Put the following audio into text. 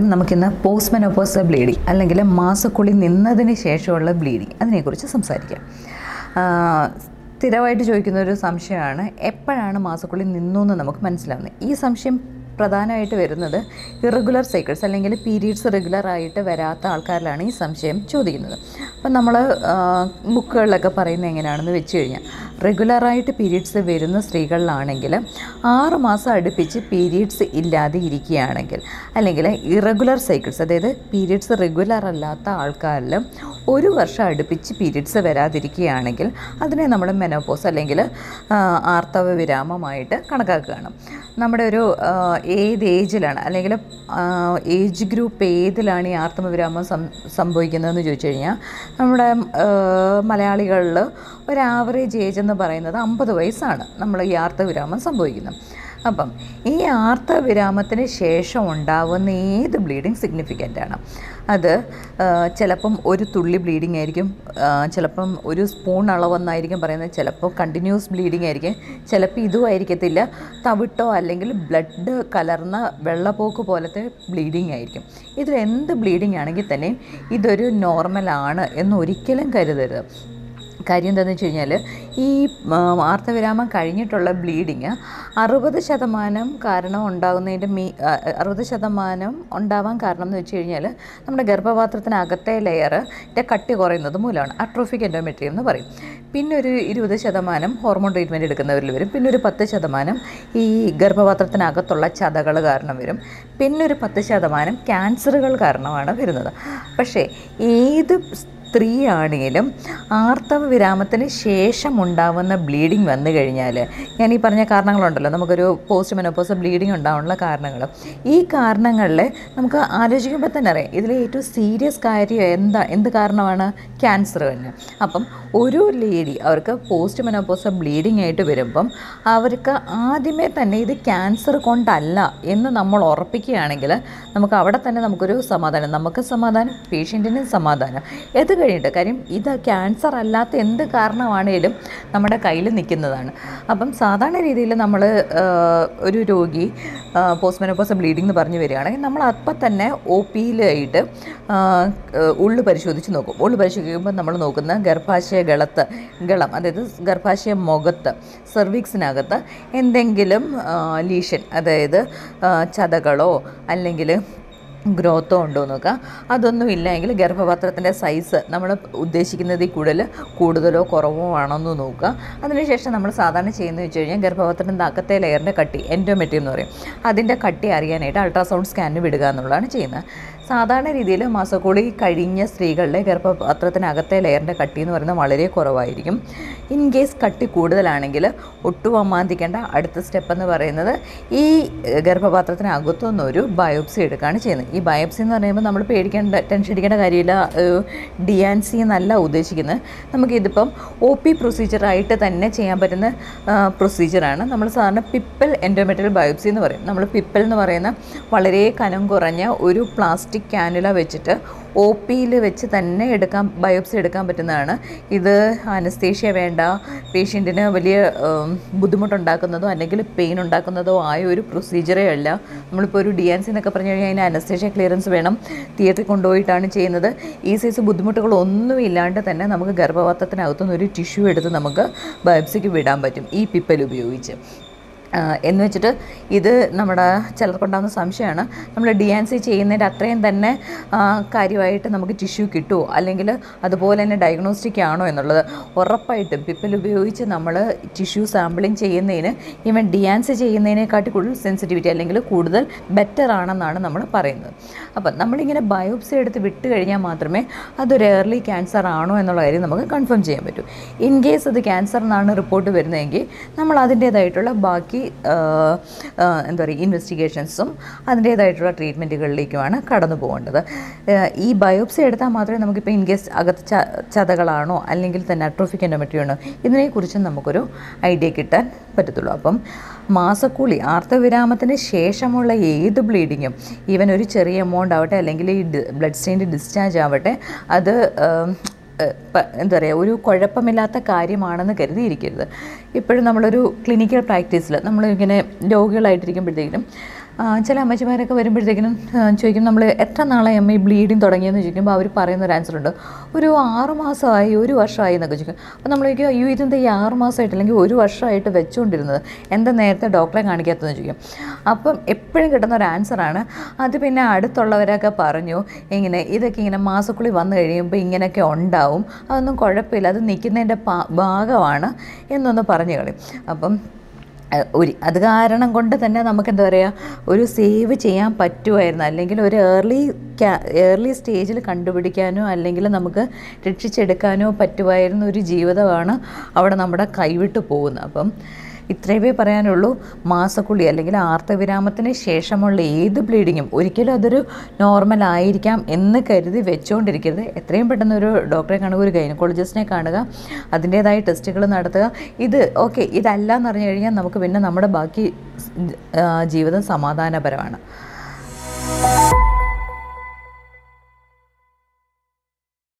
നമുക്കിന്ന് post menopause bleeding അല്ലെങ്കിൽ മാസക്കുളി നിന്നതിന് ശേഷമുള്ള ബ്ലീഡിങ് അതിനെക്കുറിച്ച് സംസാരിക്കാം. സ്ഥിരമായിട്ട് ചോദിക്കുന്ന ഒരു സംശയമാണ് എപ്പോഴാണ് മാസക്കുളി നിന്നു എന്ന് നമുക്ക് മനസ്സിലാവുന്നത്? ഈ സംശയം പ്രധാനമായിട്ട് വരുന്നത് ഇറഗുലർ സൈക്കിൾസ് അല്ലെങ്കിൽ പീരീഡ്സ് റെഗുലർ ആയിട്ട് വരാത്ത ആൾക്കാരിലാണ് ഈ സംശയം ചോദിക്കുന്നത്. അപ്പം നമ്മൾ ബുക്കുകളിലൊക്കെ പറയുന്നത് എങ്ങനെയാണെന്ന് വെച്ച് കഴിഞ്ഞാൽ റെഗുലറായിട്ട് പീരീഡ്സ് വരുന്ന സ്ത്രീകളിലാണെങ്കിൽ ആറ് മാസം അടുപ്പിച്ച് പീരീഡ്സ് ഇല്ലാതെ ഇരിക്കുകയാണെങ്കിൽ അല്ലെങ്കിൽ ഇറഗുലർ സൈക്കിൾസ് അതായത് പീരീഡ്സ് റെഗുലർ അല്ലാത്ത ആൾക്കാരിൽ ഒരു വർഷം അടുപ്പിച്ച് പീരീഡ്സ് വരാതിരിക്കുകയാണെങ്കിൽ അതിനെ നമ്മൾ മെനോപോസ് അല്ലെങ്കിൽ ആർത്തവ വിരാമമായിട്ട് കണക്കാക്കുകയാണ്. നമ്മുടെ ഒരു ഏത് ഏജിലാണ്? അല്ലെങ്കിൽ ഏജ് ഗ്രൂപ്പ് ഏതിലാണ് ഈ ആർത്തമവിരാമം സം സംഭവിക്കുന്നതെന്ന് ചോദിച്ചു കഴിഞ്ഞാൽ നമ്മുടെ മലയാളികളിൽ ഒരു ആവറേജ് ഏജ് എന്ന് പറയുന്നത് അമ്പത് വയസ്സാണ് നമ്മൾ ഈ ആർത്തവിരാമം സംഭവിക്കുന്നത്. അപ്പം ഈ ആർത്തവിരാമത്തിന് ശേഷം ഉണ്ടാവുന്ന ഏത് ബ്ലീഡിങ് സിഗ്നിഫിക്കന്റ് ആണ്? അത് ചിലപ്പം ഒരു തുള്ളി ബ്ലീഡിങ് ആയിരിക്കും ചിലപ്പം ഒരു സ്പൂൺ അളവെന്നായിരിക്കും പറയുന്നത് ചിലപ്പോൾ കണ്ടിന്യൂസ് ബ്ലീഡിങ് ആയിരിക്കും ചിലപ്പോൾ ഇതും ആയിരിക്കത്തില്ല തവിട്ടോ അല്ലെങ്കിൽ ബ്ലഡ് കലർന്ന വെള്ളപ്പോക്ക് പോലത്തെ ബ്ലീഡിങ് ആയിരിക്കും. ഇതിൽ എന്ത് ബ്ലീഡിങ് ആണെങ്കിൽ തന്നെയും ഇതൊരു നോർമലാണ് എന്ന് ഒരിക്കലും കരുതരുത്. കാര്യം എന്താണെന്ന് വെച്ച് കഴിഞ്ഞാൽ ഈ ആർത്തവിരാമം കഴിഞ്ഞിട്ടുള്ള ബ്ലീഡിങ് അറുപത് ശതമാനം കാരണം ഉണ്ടാകുന്നതിന്റെ മീ അറുപത് ശതമാനം ഉണ്ടാവാൻ കാരണം എന്ന് വെച്ച് കഴിഞ്ഞാൽ നമ്മുടെ ഗർഭപാത്രത്തിനകത്തെ ലെയറിന്റെ കട്ടി കുറയുന്നത് മൂലമാണ് അട്രോഫിക് എൻഡോമെട്രിയം എന്ന് പറയും. പിന്നെ ഒരു ഇരുപത് ശതമാനം ഹോർമോൺ ട്രീറ്റ്മെന്റ് എടുക്കുന്നവരിൽ വരും. പിന്നെ ഒരു പത്ത് ശതമാനം ഈ ഗർഭപാത്രത്തിനകത്തുള്ള ചതകൾ കാരണം വരും. പിന്നെ ഒരു പത്ത് ശതമാനം ക്യാൻസറുകൾ കാരണമാണ് വരുന്നത്. പക്ഷേ ഏത് സ്ത്രീയാണെങ്കിലും ആർത്തവ വിരാമത്തിന് ശേഷം ഉണ്ടാവുന്ന ബ്ലീഡിങ് വന്നു കഴിഞ്ഞാൽ ഞാൻ ഈ പറഞ്ഞ കാരണങ്ങളുണ്ടല്ലോ നമുക്കൊരു പോസ്റ്റ് മെനോപ്പോസ് ബ്ലീഡിങ് ഉണ്ടാവാനുള്ള കാരണങ്ങൾ. ഈ കാരണങ്ങളിൽ നമുക്ക് ആലോചിക്കുമ്പോൾ തന്നെ അറിയാം ഇതിലെ ഏറ്റവും സീരിയസ് കാര്യം എന്താ എന്ത് കാരണമാണ്? ക്യാൻസർ തന്നെ. അപ്പം ഒരു ലേഡി അവർക്ക് പോസ്റ്റ് മെനോപ്പോസ് ബ്ലീഡിങ് ആയിട്ട് വരുമ്പം അവർക്ക് ആദ്യമേ തന്നെ ഇത് ക്യാൻസർ കൊണ്ടല്ല എന്ന് നമ്മൾ ഉറപ്പിക്കുകയാണെങ്കിൽ നമുക്ക് അവിടെ തന്നെ നമുക്കൊരു സമാധാനം നമുക്ക് സമാധാനം പേഷ്യന്റിനും സമാധാനം. ഇത് കഴിഞ്ഞിട്ട് കാര്യം ഇത് ക്യാൻസർ അല്ലാത്ത എന്ത് കാരണമാണേലും നമ്മുടെ കയ്യിൽ നിൽക്കുന്നതാണ്. അപ്പം സാധാരണ രീതിയിൽ നമ്മൾ ഒരു രോഗി പോസ്റ്റ് മെനോപ്പോസ് ബ്ലീഡിംഗ് എന്ന് പറഞ്ഞു വരികയാണെങ്കിൽ നമ്മൾ അപ്പം തന്നെ ഒ പിയിലായിട്ട് ഉള്ളു പരിശോധിച്ച് നോക്കും. ഉള്ളു പരിശോധിക്കുമ്പോൾ നമ്മൾ നോക്കുന്ന ഗർഭാശയ ഗളത്ത് ഗളം അതായത് ഗർഭാശയ മുഖത്ത് സെർവിക്സിനകത്ത് എന്തെങ്കിലും ലീഷൻ അതായത് ചതകളോ അല്ലെങ്കിൽ ഗ്രോത്തോ ഉണ്ടോ നോക്കുക അതൊന്നും ഇല്ലെങ്കിൽ ഗർഭപാത്രത്തിന്റെ സൈസ് നമ്മൾ ഉദ്ദേശിക്കുന്നതിൽ കൂടുതൽ കൂടുതലോ കുറവോ എന്ന് നോക്കുക. അതിനുശേഷം നമ്മൾ സാധാരണ ചെയ്യുന്നത് വെച്ച് കഴിഞ്ഞാൽ ഗർഭപാത്രത്തിന്റെ അകത്തെ ലെയറിന്റെ കട്ടി എൻഡോമെറ്റി എന്ന് പറയും. അതിന്റെ കട്ടി അറിയാനായിട്ട് അൾട്രാസൗണ്ട് സ്കാനിന് വിടുക എന്നുള്ളതാണ് ചെയ്യുന്നത്. സാധാരണ രീതിയിൽ മാസക്കൂടി കഴിഞ്ഞ സ്ത്രീകളുടെ ഗർഭപാത്രത്തിനകത്തെ ലെയറിന്റെ കട്ടി എന്ന് പറയുന്നത് വളരെ കുറവായിരിക്കും. ഇൻ കേസ് കട്ടി കൂടുതലാണെങ്കിൽ ഒട്ടും അമാന്തിക്കേണ്ട അടുത്ത സ്റ്റെപ്പ് എന്ന് പറയുന്നത് ഈ ഗർഭപാത്രത്തിനകത്തുനിന്ന് ഒരു ബയോപ്സി എടുക്കുകയാണ് ചെയ്യുന്നത്. ഈ ബയോപ്സി എന്ന് പറയുമ്പോൾ നമ്മൾ പേടിക്കേണ്ട ടെൻഷൻ അടിക്കേണ്ട കാര്യമില്ല. ഡി ആൻ സി എന്നല്ല ഉദ്ദേശിക്കുന്നത്. നമുക്കിതിപ്പം ഒ പി പ്രൊസീജിയറായിട്ട് തന്നെ ചെയ്യാൻ പറ്റുന്ന പ്രൊസീജിയറാണ്. നമ്മൾ സാധാരണ പിപ്പൽ എൻഡോമെറ്റൽ ബയോപ്സി എന്ന് പറയും. നമ്മൾ പിപ്പൽ എന്ന് പറയുന്ന വളരെ കനം കുറഞ്ഞ ഒരു പ്ലാസ്റ്റിക് ക്യാനുല വെച്ചിട്ട് ഒ പിയിൽ വെച്ച് തന്നെ എടുക്കാൻ ബയോപ്സി എടുക്കാൻ പറ്റുന്നതാണ്. ഇത് അനസ്തേഷ്യ വേണ്ട പേഷ്യന്റിന് വലിയ ബുദ്ധിമുട്ടുണ്ടാക്കുന്നതോ അല്ലെങ്കിൽ പെയിൻ ഉണ്ടാക്കുന്നതോ ആയ ഒരു പ്രൊസീജിയറേ അല്ല. നമ്മളിപ്പോൾ ഒരു ഡി എൻ സി എന്നൊക്കെ പറഞ്ഞു കഴിഞ്ഞാൽ അതിന് അനസ്തേഷ്യ ക്ലിയറൻസ് വേണം. തിയേറ്ററിൽ കൊണ്ടുപോയിട്ടാണ് ചെയ്യുന്നത്. ഈ സൈസ് ബുദ്ധിമുട്ടുകളൊന്നും ഇല്ലാണ്ട് തന്നെ നമുക്ക് ഗർഭപാത്രത്തിനകത്തുനിന്ന് ഒരു ടിഷ്യൂ എടുത്ത് നമുക്ക് ബയോപ്സിക്ക് വിടാൻ പറ്റും. ഈ പിപ്പൽ ഉപയോഗിച്ച്. എന്ന് വെച്ചിട്ട് ഇത് നമ്മുടെ ചിലർക്കുണ്ടാകുന്ന സംശയമാണ്. നമ്മൾ ഡി ആൻ സി ചെയ്യുന്നതിന്റെ അത്രയും തന്നെ കാര്യമായിട്ട് നമുക്ക് ടിഷ്യൂ കിട്ടുമോ അല്ലെങ്കിൽ അതുപോലെ തന്നെ ഡയഗ്നോസ്റ്റിക് ആണോ എന്നുള്ളത് ഉറപ്പായിട്ടും പിപ്പൽ ഉപയോഗിച്ച് നമ്മൾ ടിഷ്യൂ സാമ്പിളിങ് ചെയ്യുന്നതിന് ഈവൻ ഡി ആൻ സി ചെയ്യുന്നതിനെക്കാട്ടി കൂടുതൽ സെൻസിറ്റിവിറ്റി അല്ലെങ്കിൽ കൂടുതൽ ബെറ്റർ ആണെന്നാണ് നമ്മൾ പറയുന്നത്. അപ്പം നമ്മളിങ്ങനെ ബയോപ്സി എടുത്ത് വിട്ട് കഴിഞ്ഞാൽ മാത്രമേ അതൊരു ഏർലി ക്യാൻസർ ആണോ എന്നുള്ള കാര്യം നമുക്ക് കൺഫേം ചെയ്യാൻ പറ്റൂ. ഇൻ കേസ് അത് ക്യാൻസർ എന്നാണ് റിപ്പോർട്ട് വരുന്നതെങ്കിൽ നമ്മൾ അതിന്റേതായിട്ടുള്ള ബാക്കി ആ, എന്താ പറയുക ഇൻവെസ്റ്റിഗേഷൻസും അതിന്റേതായിട്ടുള്ള ട്രീറ്റ്മെന്റുകളിലേക്കുമാണ് കടന്നു പോകേണ്ടത്. ഈ ബയോപ്സി എടുത്താൽ മാത്രമേ നമുക്കിപ്പോൾ ഇൻകേസ് അകത്ത് ച ചതകളാണോ അല്ലെങ്കിൽ തന്നെ അട്രോഫിക് എൻഡോമെട്രിയാണോ ഇതിനെക്കുറിച്ചും നമുക്കൊരു ഐഡിയ കിട്ടാൻ പറ്റത്തുള്ളൂ. അപ്പം മാസക്കൂലി ആർത്തവിരാമത്തിന് ശേഷമുള്ള ഏത് ബ്ലീഡിങ്ങും ഈവൻ ഒരു ചെറിയ എമൗണ്ട് ആവട്ടെ അല്ലെങ്കിൽ ഈ ബ്ലഡ് സ്റ്റെയിന്റെ ഡിസ്ചാർജ് ആവട്ടെ അത് എന്താ പറയുക ഒരു കുഴപ്പമില്ലാത്ത കാര്യമാണെന്ന് കരുതിയിരിക്കരുത്. ഇപ്പോഴും നമ്മളൊരു ക്ലിനിക്കൽ പ്രാക്ടീസിൽ നമ്മളിങ്ങനെ രോഗികളായിട്ടിരിക്കുമ്പോഴത്തേക്കും ചില അമ്മച്ചിമാരൊക്കെ വരുമ്പോഴത്തേക്കിനും ചോദിക്കും നമ്മൾ എത്ര നാളായി അമ്മ ഈ ബ്ലീഡിങ് തുടങ്ങിയെന്ന്? ചോദിക്കുമ്പോൾ അവർ പറയുന്ന ഒരു ആൻസർ ഉണ്ട്. ഒരു ആറ് മാസമായി ഒരു വർഷമായി എന്നൊക്കെ ചോദിക്കും. അപ്പോൾ നമ്മൾ ചോദിക്കും അയ്യോ ഇതെന്താ ഈ ആറ് മാസമായിട്ട് അല്ലെങ്കിൽ ഒരു വർഷമായിട്ട് വെച്ചുകൊണ്ടിരുന്നത് എന്താ നേരത്തെ ഡോക്ടറെ കാണിക്കാത്തതെന്ന്? ചോദിക്കും. അപ്പം എപ്പോഴും കിട്ടുന്ന ഒരു ആൻസറാണ് അത് പിന്നെ അടുത്തുള്ളവരൊക്കെ പറഞ്ഞു ഇങ്ങനെ ഇതൊക്കെ ഇങ്ങനെ മാസക്കുളി വന്നു കഴിയുമ്പോൾ ഇങ്ങനെയൊക്കെ ഉണ്ടാവും. അതൊന്നും കുഴപ്പമില്ല. അത് നിൽക്കുന്നതിന്റെ ഭാഗമാണ് എന്നൊന്ന് പറഞ്ഞു കളയും അപ്പം ഒരു അത് കാരണം കൊണ്ട് തന്നെ നമുക്ക് എന്താ പറയുക ഒരു സേവ് ചെയ്യാൻ പറ്റുമായിരുന്നു അല്ലെങ്കിൽ ഒരു ഏർലി ഏർലി സ്റ്റേജിൽ കണ്ടുപിടിക്കാനോ അല്ലെങ്കിൽ നമുക്ക് രക്ഷിച്ചെടുക്കാനോ പറ്റുമായിരുന്ന ഒരു ജീവിതമാണ് അവിടെ നമ്മുടെ കൈവിട്ട് പോകുന്നത്. അപ്പം ഇത്രയേ പറയാനുള്ളൂ. മാസക്കുളി അല്ലെങ്കിൽ ആർത്തവിരാമത്തിന് ശേഷമുള്ള ഏത് ബ്ലീഡിങ്ങും ഒരിക്കലും അതൊരു നോർമൽ ആയിരിക്കാം എന്ന് കരുതി വെച്ചുകൊണ്ടിരിക്കരുത് എത്രയും പെട്ടെന്ന് ഒരു ഡോക്ടറെ കാണുക ഒരു ഗൈനക്കോളജിസ്റ്റിനെ കാണുക അതിന്റേതായ ടെസ്റ്റുകൾ നടത്തുക. ഇത് ഓക്കെ ഇതല്ല എന്ന് പറഞ്ഞു കഴിഞ്ഞാൽ നമുക്ക് പിന്നെ നമ്മുടെ ബാക്കി ജീവിതം സമാധാനപരമാണ്.